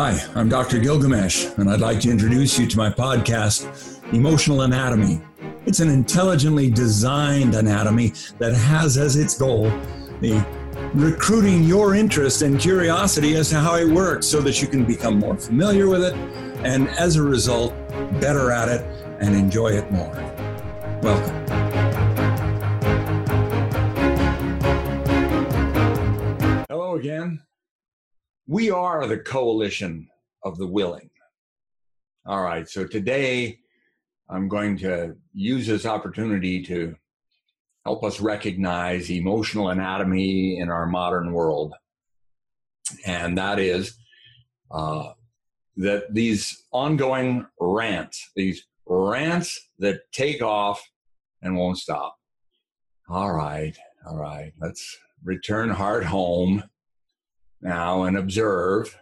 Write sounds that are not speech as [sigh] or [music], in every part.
Hi, I'm Dr. Gilgamesh, and I'd like to introduce you to my podcast, Emotional Anatomy. It's an intelligently designed anatomy that has as its goal the recruiting your interest and curiosity as to how it works so that you can become more familiar with it and as a result, better at it and enjoy it more. Welcome. Hello again. We are the coalition of the willing. All right, so today I'm going to use this opportunity to help us recognize emotional anatomy in our modern world. And that is uh, that these ongoing rants, these rants that take off and won't stop. All right, all right, let's return heart home now and observe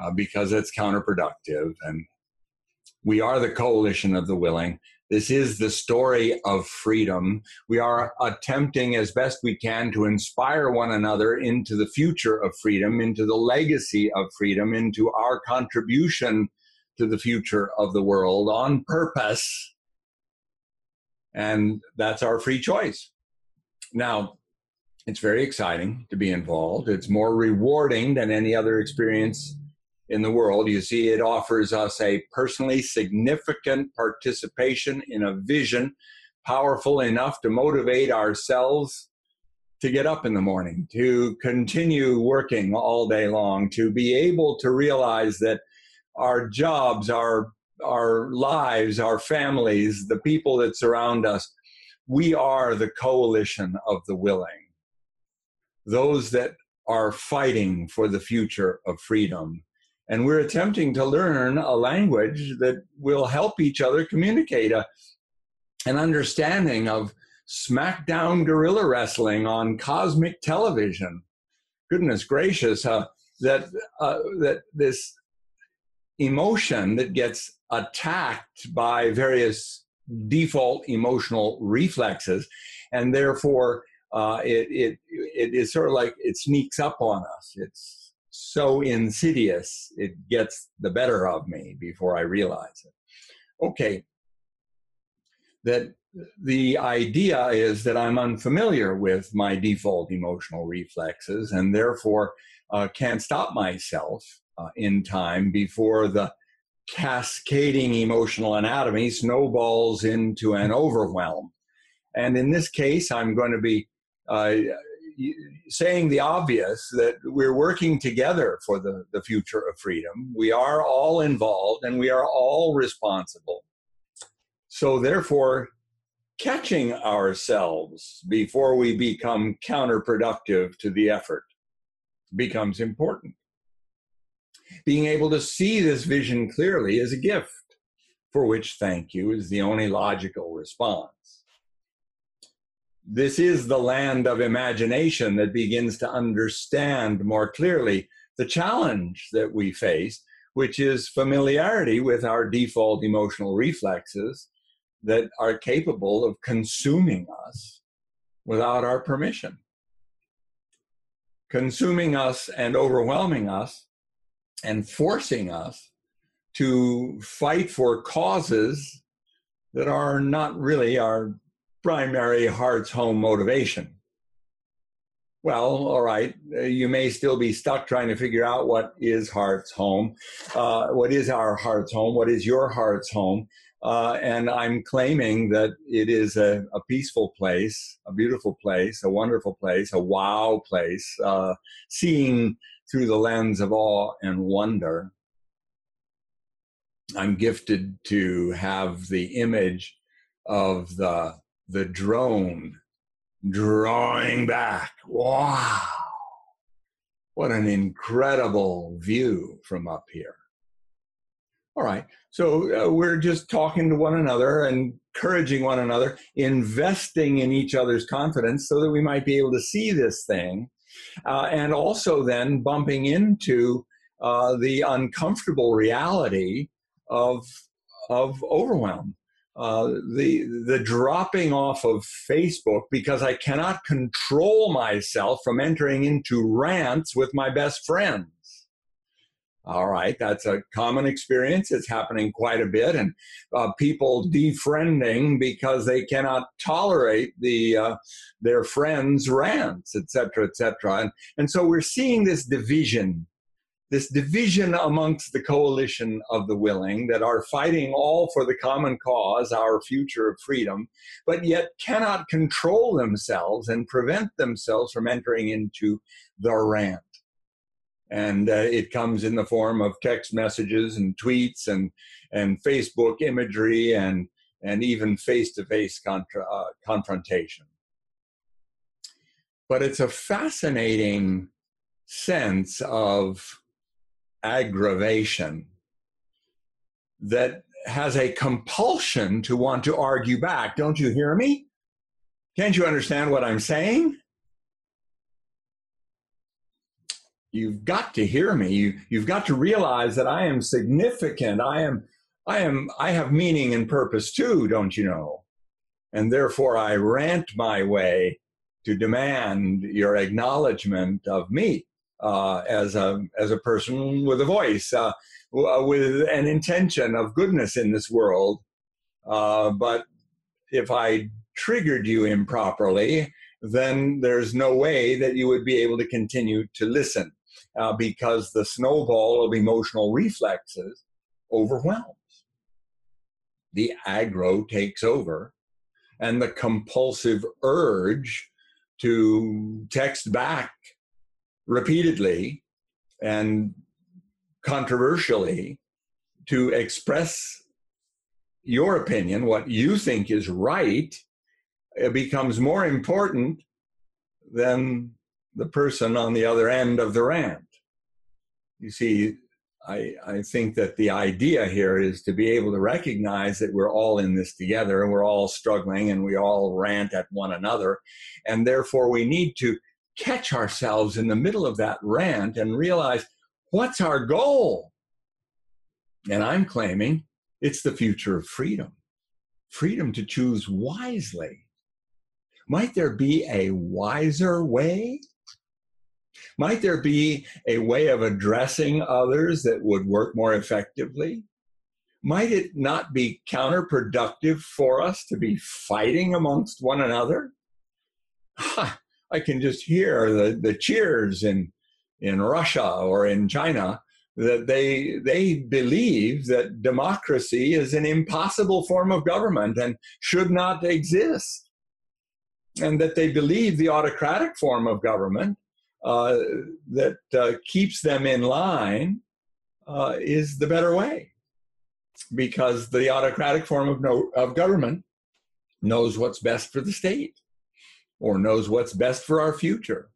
uh, because it's counterproductive. And we are the coalition of the willing. This is the story of freedom. We are attempting as best we can to inspire one another into the future of freedom, into the legacy of freedom, into our contribution to the future of the world on purpose. And that's our free choice. Now, it's very exciting to be involved. It's more rewarding than any other experience in the world. You see, it offers us a personally significant participation in a vision powerful enough to motivate ourselves to get up in the morning, to continue working all day long, to be able to realize that our jobs, our our lives, our families, the people that surround us, we are the coalition of the willing those that are fighting for the future of freedom. And we're attempting to learn a language that will help each other communicate a, an understanding of SmackDown guerrilla wrestling on cosmic television. Goodness gracious, uh, that uh, that this emotion that gets attacked by various default emotional reflexes, and therefore uh, it, it, it is sort of like it sneaks up on us. It's so insidious, it gets the better of me before I realize it. Okay, that the idea is that I'm unfamiliar with my default emotional reflexes and therefore uh, can't stop myself uh, in time before the cascading emotional anatomy snowballs into an overwhelm. And in this case, I'm going to be uh, saying the obvious that we're working together for the, the future of freedom. We are all involved and we are all responsible. So, therefore, catching ourselves before we become counterproductive to the effort becomes important. Being able to see this vision clearly is a gift, for which thank you is the only logical response this is the land of imagination that begins to understand more clearly the challenge that we face, which is familiarity with our default emotional reflexes that are capable of consuming us without our permission. Consuming us and overwhelming us and forcing us to fight for causes that are not really our primary heart's home motivation. Well, all right, you may still be stuck trying to figure out what is heart's home, uh, what is our heart's home, what is your heart's home. Uh, and I'm claiming that it is a, a, peaceful place, a beautiful place, a wonderful place, a wow place, uh, seeing through the lens of awe and wonder. I'm gifted to have the image of the the drone drawing back. Wow. What an incredible view from up here. All right. So uh, we're just talking to one another, encouraging one another, investing in each other's confidence so that we might be able to see this thing. Uh, and also then bumping into uh, the uncomfortable reality of, of overwhelm uh, the the dropping off of Facebook because I cannot control myself from entering into rants with my best friends. All right, that's a common experience. It's happening quite a bit, and uh, people defriending because they cannot tolerate the uh, their friends' rants, etc., etc. And and so we're seeing this division, this division amongst the coalition of the willing that are fighting all for the common cause, our future of freedom, but yet cannot control themselves and prevent themselves from entering into the rant and uh, it comes in the form of text messages and tweets and and Facebook imagery and and even face-to-face uh, confrontation. But it's a fascinating sense of aggravation that has a compulsion to want to argue back. Don't you hear me? Can't you understand what I'm saying? you've got to hear me. You, you've got to realize that I am significant. I am, I am, I have meaning and purpose too, don't you know? And therefore I rant my way to demand your acknowledgement of me uh, as a as a person with a voice, uh, with an intention of goodness in this world. Uh, but if I triggered you improperly, then there's no way that you would be able to continue to listen uh, because the snowball of emotional reflexes overwhelms. The aggro takes over, and the compulsive urge to text back repeatedly and controversially to express your opinion, what you think is right, it becomes more important than the person on the other end of the rant. You see, I, I think that the idea here is to be able to recognize that we're all in this together and we're all struggling and we all rant at one another. And therefore, we need to catch ourselves in the middle of that rant and realize what's our goal? And I'm claiming it's the future of freedom freedom to choose wisely. Might there be a wiser way? Might there be a way of addressing others that would work more effectively? Might it not be counterproductive for us to be fighting amongst one another? [laughs] Ah, I can just hear the, the cheers in, in Russia or in China that they, they believe that democracy is an impossible form of government and should not exist. And that they believe the autocratic form of government uh, that uh, keeps them in line uh, is the better way because the autocratic form of, no, of government knows what's best for the state or knows what's best for our future.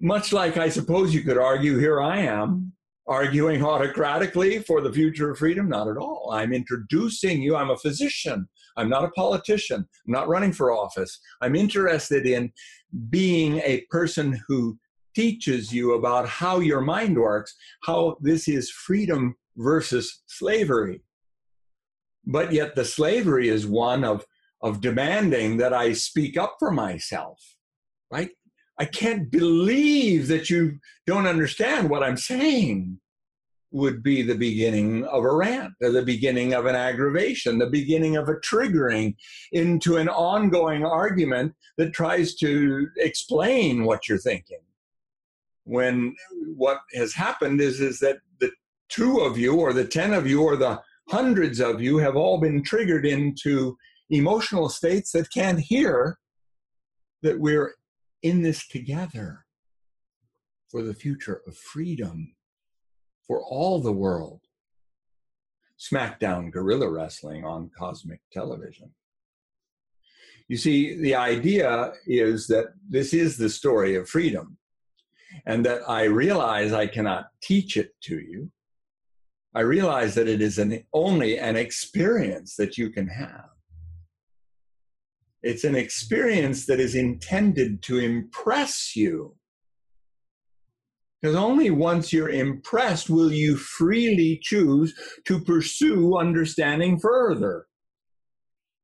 Much like I suppose you could argue, here I am arguing autocratically for the future of freedom. Not at all. I'm introducing you. I'm a physician. I'm not a politician. I'm not running for office. I'm interested in being a person who teaches you about how your mind works, how this is freedom versus slavery. But yet the slavery is one of, of demanding that I speak up for myself, right? I can't believe that you don't understand what I'm saying would be the beginning of a rant, or the beginning of an aggravation, the beginning of a triggering into an ongoing argument that tries to explain what you're thinking when what has happened is is that the two of you or the 10 of you or the hundreds of you have all been triggered into emotional states that can't hear that we're in this together for the future of freedom for all the world. SmackDown guerrilla wrestling on cosmic television. You see, the idea is that this is the story of freedom and that I realize I cannot teach it to you. I realize that it is an, only an experience that you can have. It's an experience that is intended to impress you. Because only once you're impressed will you freely choose to pursue understanding further.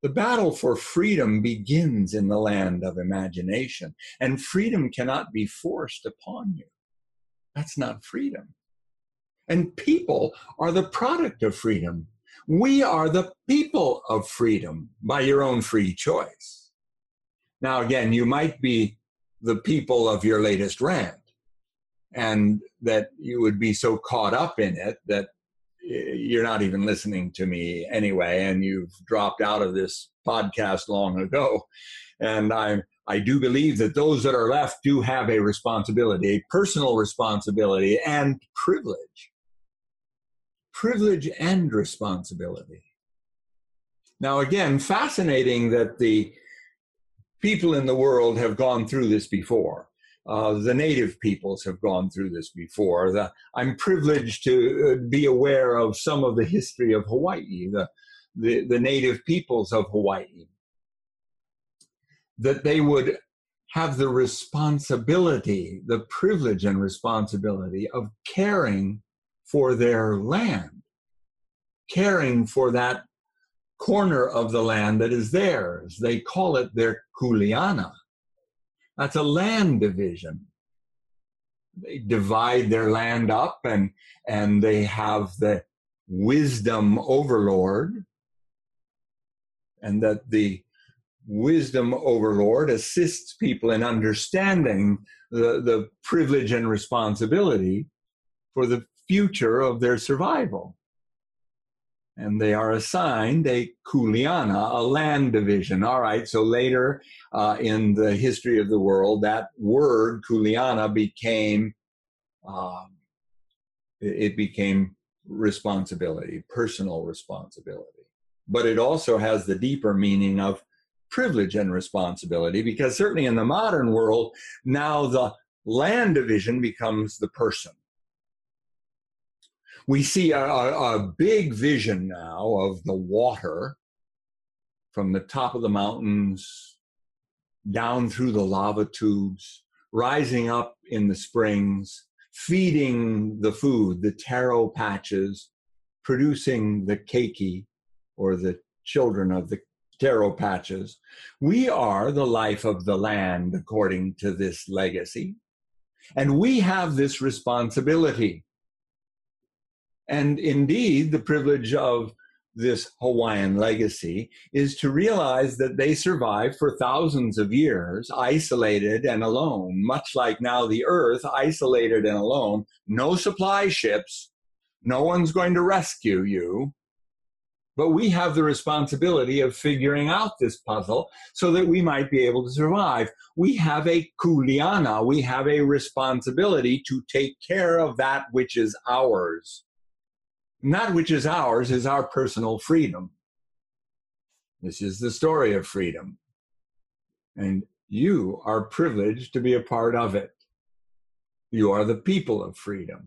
The battle for freedom begins in the land of imagination, and freedom cannot be forced upon you. That's not freedom. And people are the product of freedom. We are the people of freedom by your own free choice. Now, again, you might be the people of your latest rant, and that you would be so caught up in it that eh, you're not even listening to me anyway, and you've dropped out of this podcast long ago. And I, I do believe that those that are left do have a responsibility, a personal responsibility and privilege. Privilege and responsibility. Now, again, fascinating that the people in the world have gone through this before. Uh, the native peoples have gone through this before. The, I'm privileged to uh, be aware of some of the history of Hawaii, the, the, the native peoples of Hawaii, that they would have the responsibility, the privilege and responsibility of caring for their land, caring for that corner of the land that is theirs. They call it their kuleana that's a land division. They divide their land up and, and they have the wisdom overlord, and that the wisdom overlord assists people in understanding the, the privilege and responsibility for the future of their survival and they are assigned a kuleana, a land division. All right, so later uh, in the history of the world, that word kuleana became um, it became responsibility, personal responsibility. But it also has the deeper meaning of privilege and responsibility, because certainly in the modern world, now the land division becomes the person we see a, a, big vision now of the water from the top of the mountains down through the lava tubes, rising up in the springs, feeding the food, the taro patches, producing the keiki or the children of the taro patches. We are the life of the land according to this legacy. And we have this responsibility and indeed, the privilege of this Hawaiian legacy is to realize that they survived for thousands of years, isolated and alone, much like now the earth, isolated and alone, no supply ships, no one's going to rescue you. But we have the responsibility of figuring out this puzzle so that we might be able to survive. We have a kuleana, we have a responsibility to take care of that which is ours that which is ours is our personal freedom. This is the story of freedom. And you are privileged to be a part of it. You are the people of freedom.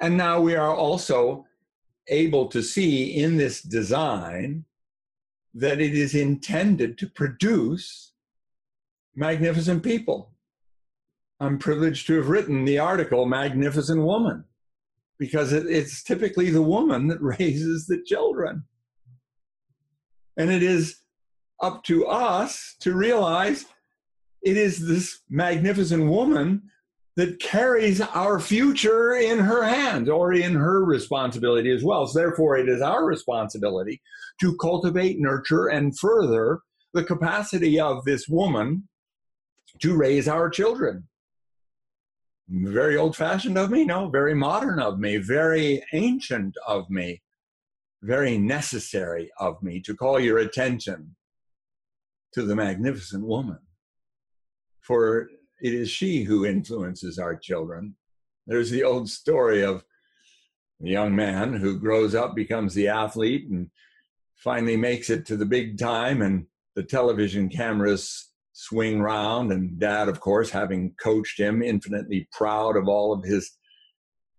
And now we are also able to see in this design that it is intended to produce magnificent people. I'm privileged to have written the article Magnificent Woman because it, it's typically the woman that [laughs] raises the children. And it is up to us to realize it is this magnificent woman that carries our future in her hands or in her responsibility as well. So therefore, it is our responsibility to cultivate, nurture, and further the capacity of this woman to raise our children very old fashioned of me? No, very modern of me, very ancient of me, very necessary of me to call your attention to the magnificent woman. For it is she who influences our children. There's the old story of the young man who grows up, becomes the athlete, and finally makes it to the big time, and the television cameras swing round. And dad, of course, having coached him, infinitely proud of all of his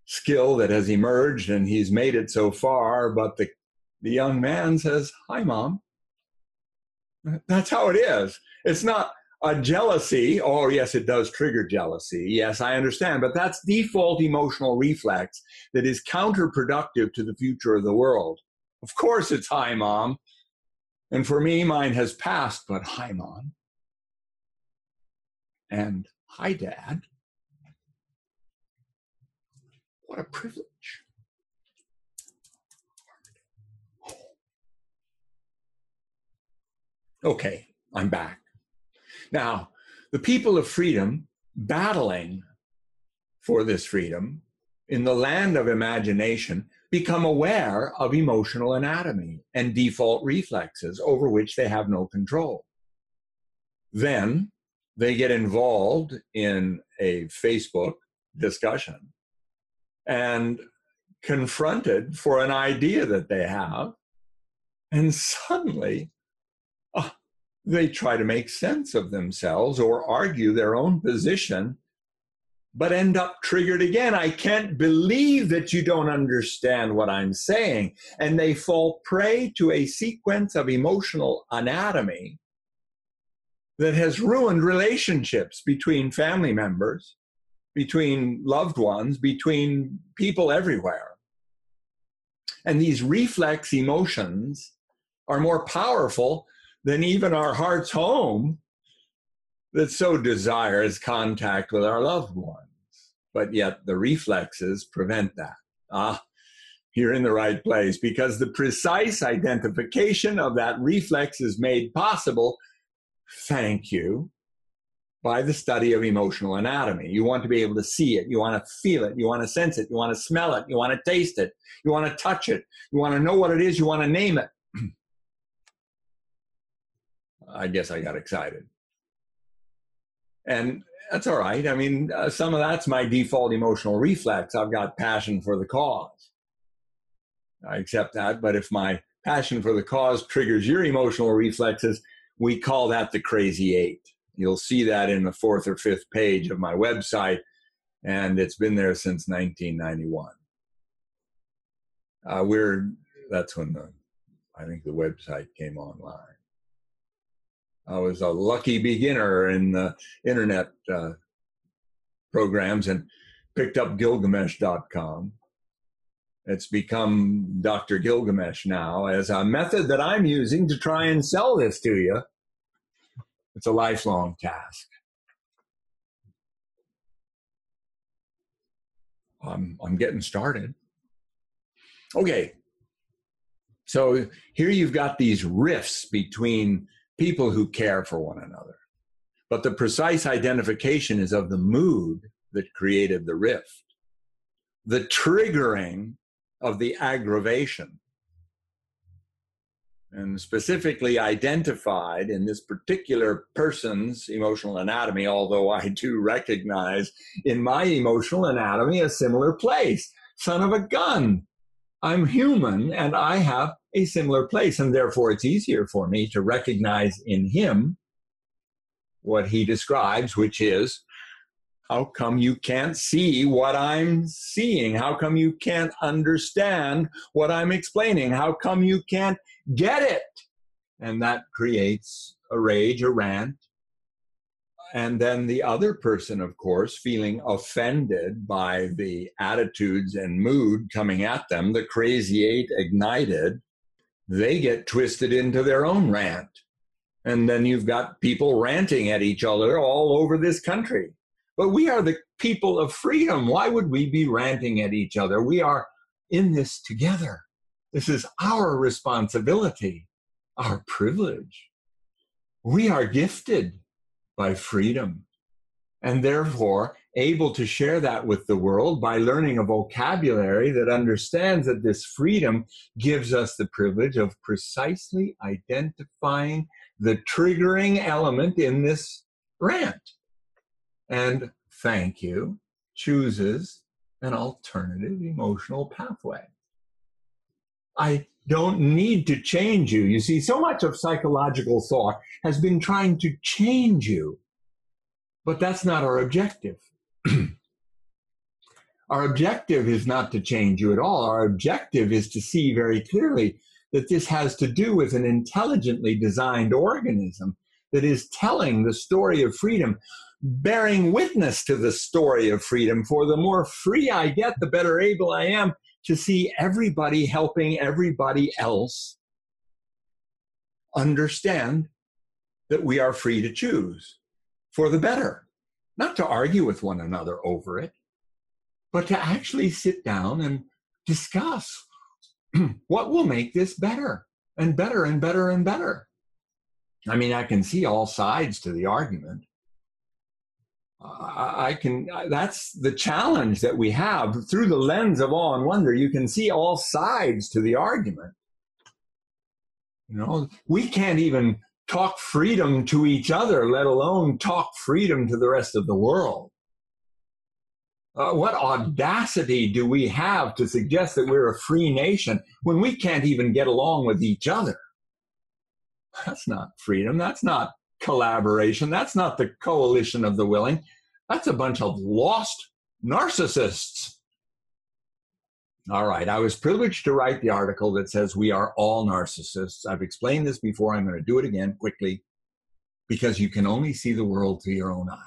skill that has emerged and he's made it so far. But the, the young man says, Hi, mom. That's how it is. It's not a jealousy. Oh, yes, it does trigger jealousy. Yes, I understand. But that's default emotional reflex that is counterproductive to the future of the world. Of course, it's hi, mom. And for me, mine has passed, but hi, mom and hi, Dad. What a privilege. Okay, I'm back. Now, the people of freedom battling for this freedom in the land of imagination become aware of emotional anatomy and default reflexes over which they have no control. Then they get involved in a Facebook discussion and confronted for an idea that they have. And suddenly, uh, they try to make sense of themselves or argue their own position, but end up triggered again. I can't believe that you don't understand what I'm saying. And they fall prey to a sequence of emotional anatomy that has ruined relationships between family members, between loved ones, between people everywhere. And these reflex emotions are more powerful than even our heart's home that so desires contact with our loved ones. But yet the reflexes prevent that. Ah, you're in the right place because the precise identification of that reflex is made possible, thank you, by the study of emotional anatomy. You want to be able to see it, you want to feel it, you want to sense it, you want to smell it, you want to taste it, you want to touch it, you want to know what it is, you want to name it. [clears throat] I guess I got excited. And that's all right. I mean, uh, some of that's my default emotional reflex. I've got passion for the cause. I accept that. But if my passion for the cause triggers your emotional reflexes, we call that the crazy eight. You'll see that in the fourth or fifth page of my website, and it's been there since 1991. Uh, we're that's when the I think the website came online. I was a lucky beginner in the internet uh, programs and picked up Gilgamesh.com. It's become Dr. Gilgamesh now as a method that I'm using to try and sell this to you. It's a lifelong task. I'm, I'm getting started. Okay. So here you've got these rifts between people who care for one another. But the precise identification is of the mood that created the rift, the triggering of the aggravation. And specifically identified in this particular person's emotional anatomy, although I do recognize in my emotional anatomy a similar place. Son of a gun. I'm human and I have a similar place. And therefore, it's easier for me to recognize in him what he describes, which is how come you can't see what I'm seeing? How come you can't understand what I'm explaining? How come you can't get it? And that creates a rage, a rant. And then the other person, of course, feeling offended by the attitudes and mood coming at them, the crazy eight ignited, they get twisted into their own rant. And then you've got people ranting at each other all over this country. But we are the people of freedom. Why would we be ranting at each other? We are in this together. This is our responsibility, our privilege. We are gifted by freedom. And therefore, able to share that with the world by learning a vocabulary that understands that this freedom gives us the privilege of precisely identifying the triggering element in this rant. And thank you chooses an alternative emotional pathway. I don't need to change you. You see, so much of psychological thought has been trying to change you, but that's not our objective. [clears throat] our objective is not to change you at all. Our objective is to see very clearly that this has to do with an intelligently designed organism that is telling the story of freedom, bearing witness to the story of freedom. For the more free I get, the better able I am to see everybody helping everybody else understand that we are free to choose for the better not to argue with one another over it, but to actually sit down and discuss [clears throat] what will make this better and better and better and better. I mean, I can see all sides to the argument. I can, that's the challenge that we have through the lens of awe and wonder. You can see all sides to the argument. You know, we can't even talk freedom to each other, let alone talk freedom to the rest of the world. Uh, what audacity do we have to suggest that we're a free nation when we can't even get along with each other? That's not freedom. That's not collaboration. That's not the coalition of the willing. That's a bunch of lost narcissists. All right. I was privileged to write the article that says we are all narcissists. I've explained this before. I'm going to do it again quickly because you can only see the world through your own eyes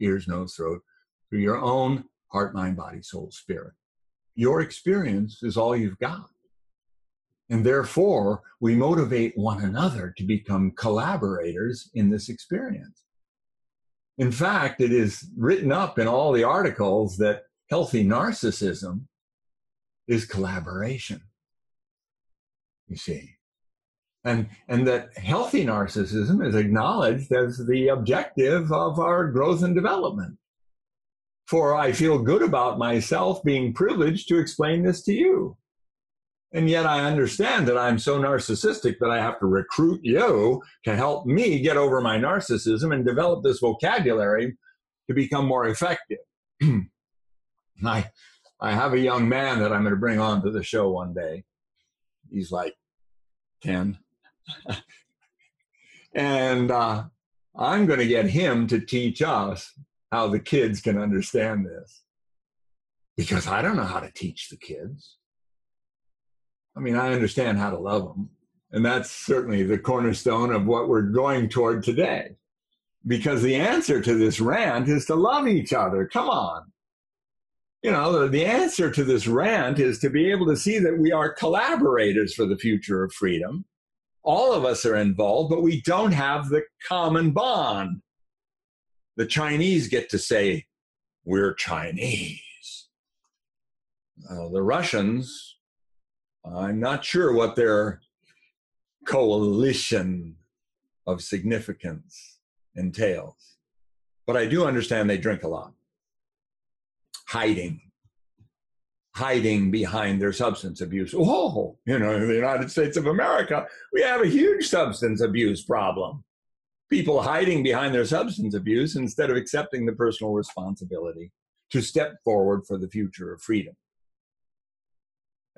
ears, nose, throat, through your own heart, mind, body, soul, spirit. Your experience is all you've got. And therefore, we motivate one another to become collaborators in this experience. In fact, it is written up in all the articles that healthy narcissism is collaboration. You see. And, and that healthy narcissism is acknowledged as the objective of our growth and development. For I feel good about myself being privileged to explain this to you. And yet I understand that I'm so narcissistic that I have to recruit you to help me get over my narcissism and develop this vocabulary to become more effective. [clears throat] I, I have a young man that I'm going to bring on to the show one day. He's like 10. [laughs] and uh, I'm going to get him to teach us how the kids can understand this. Because I don't know how to teach the kids. I mean, I understand how to love them. And that's certainly the cornerstone of what we're going toward today. Because the answer to this rant is to love each other. Come on. You know, the, the answer to this rant is to be able to see that we are collaborators for the future of freedom. All of us are involved, but we don't have the common bond. The Chinese get to say, we're Chinese. Uh, the Russians I'm not sure what their coalition of significance entails, but I do understand they drink a lot. Hiding, hiding behind their substance abuse. Oh, you know, in the United States of America, we have a huge substance abuse problem. People hiding behind their substance abuse instead of accepting the personal responsibility to step forward for the future of freedom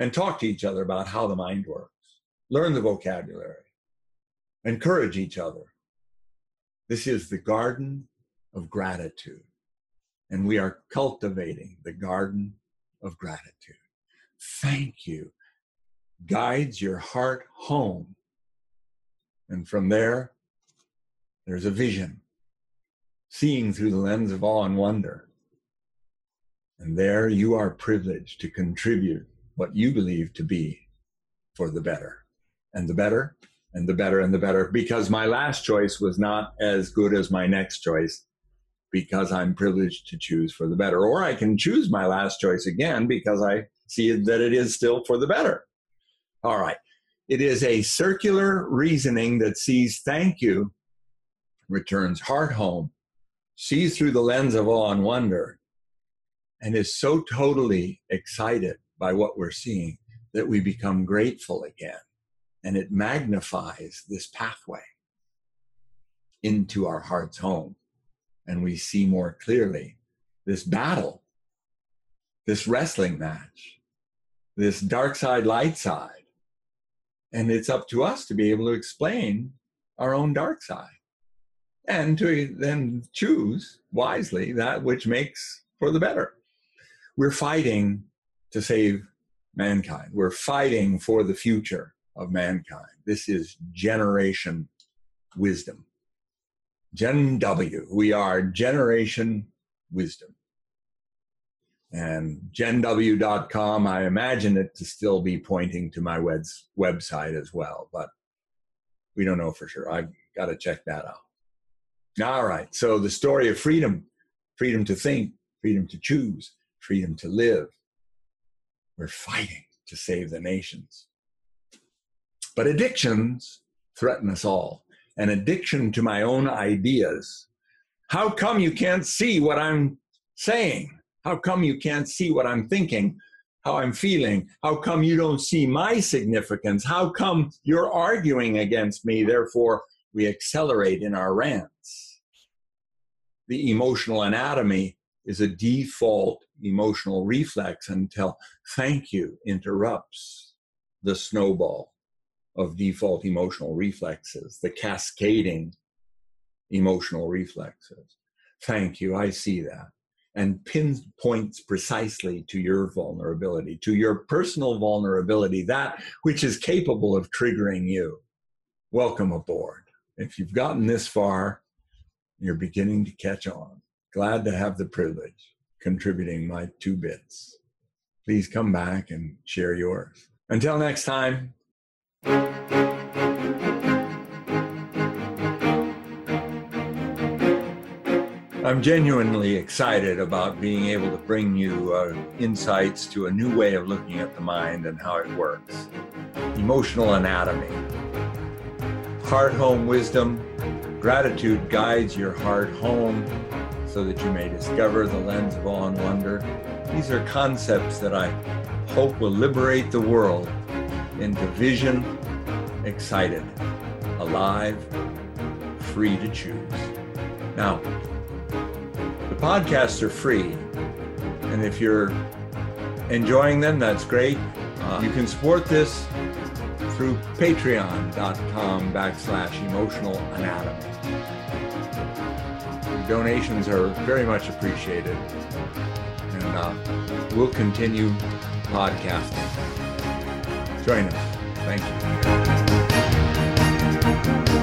and talk to each other about how the mind works. Learn the vocabulary. Encourage each other. This is the garden of gratitude. And we are cultivating the garden of gratitude. Thank you. Guides your heart home. And from there, there's a vision, seeing through the lens of awe and wonder. And there you are privileged to contribute what you believe to be for the better and the better and the better and the better because my last choice was not as good as my next choice because I'm privileged to choose for the better. Or I can choose my last choice again because I see that it is still for the better. All right. It is a circular reasoning that sees thank you, returns heart home, sees through the lens of awe and wonder, and is so totally excited by what we're seeing that we become grateful again. And it magnifies this pathway into our heart's home. And we see more clearly this battle, this wrestling match, this dark side, light side. And it's up to us to be able to explain our own dark side and to then choose wisely that which makes for the better. We're fighting to save mankind. We're fighting for the future of mankind. This is generation wisdom. Gen W. We are generation wisdom. And genw.com, I imagine it to still be pointing to my webs, website as well, but we don't know for sure. I've got to check that out. All right. So the story of freedom freedom to think, freedom to choose, freedom to live. We're fighting to save the nations. But addictions threaten us all. An addiction to my own ideas. How come you can't see what I'm saying? How come you can't see what I'm thinking? How I'm feeling? How come you don't see my significance? How come you're arguing against me? Therefore, we accelerate in our rants. The emotional anatomy is a default emotional reflex until thank you interrupts the snowball of default emotional reflexes, the cascading emotional reflexes. Thank you, I see that. And pinpoints precisely to your vulnerability, to your personal vulnerability, that which is capable of triggering you. Welcome aboard. If you've gotten this far, you're beginning to catch on. Glad to have the privilege contributing my two bits. Please come back and share yours. Until next time. I'm genuinely excited about being able to bring you uh, insights to a new way of looking at the mind and how it works. Emotional anatomy. Heart home wisdom. Gratitude guides your heart home so that you may discover the lens of awe and wonder. These are concepts that I hope will liberate the world into vision, excited, alive, free to choose. Now, the podcasts are free, and if you're enjoying them, that's great. Uh, you can support this through patreon.com backslash emotional anatomy donations are very much appreciated. And uh, we'll continue podcasting. Join us. Thank you.